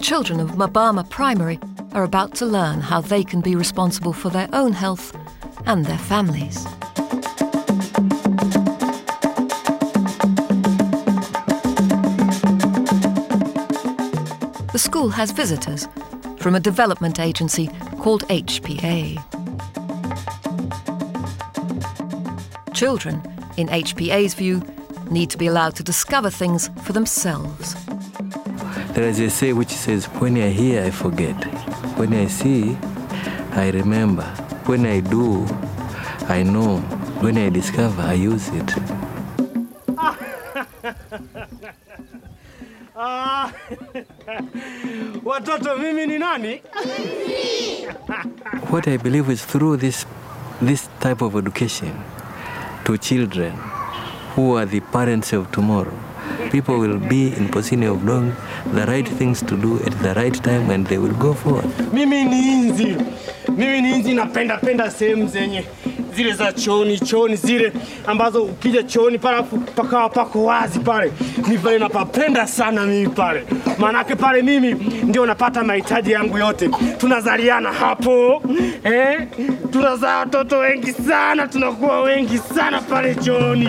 children of Mabama Primary are about to learn how they can be responsible for their own health and their families. The school has visitors from a development agency called HPA. Children, in HPA's view, need to be allowed to discover things for themselves. There is a say which says, When I hear, I forget. When I see, I remember. When I do, I know. When I discover, I use it. Ah, watoto mimi ni nani? What I believe is through this, this type of education to children who are the parents of tomorrow, people will be in Posini of knowing the right things to do at the right time and they will go forward. Mimi ni inzi, mimi ni inzi, napenda penda sehemu zenye zile za chooni chooni zile ambazo ukija chooni pale pakawa pako wazi pale, ni pale napapenda sana mimi pale, maanake pale mimi ndio napata mahitaji yangu yote. Tunazaliana hapo eh, tunazaa watoto wengi sana, tunakuwa wengi sana pale chooni.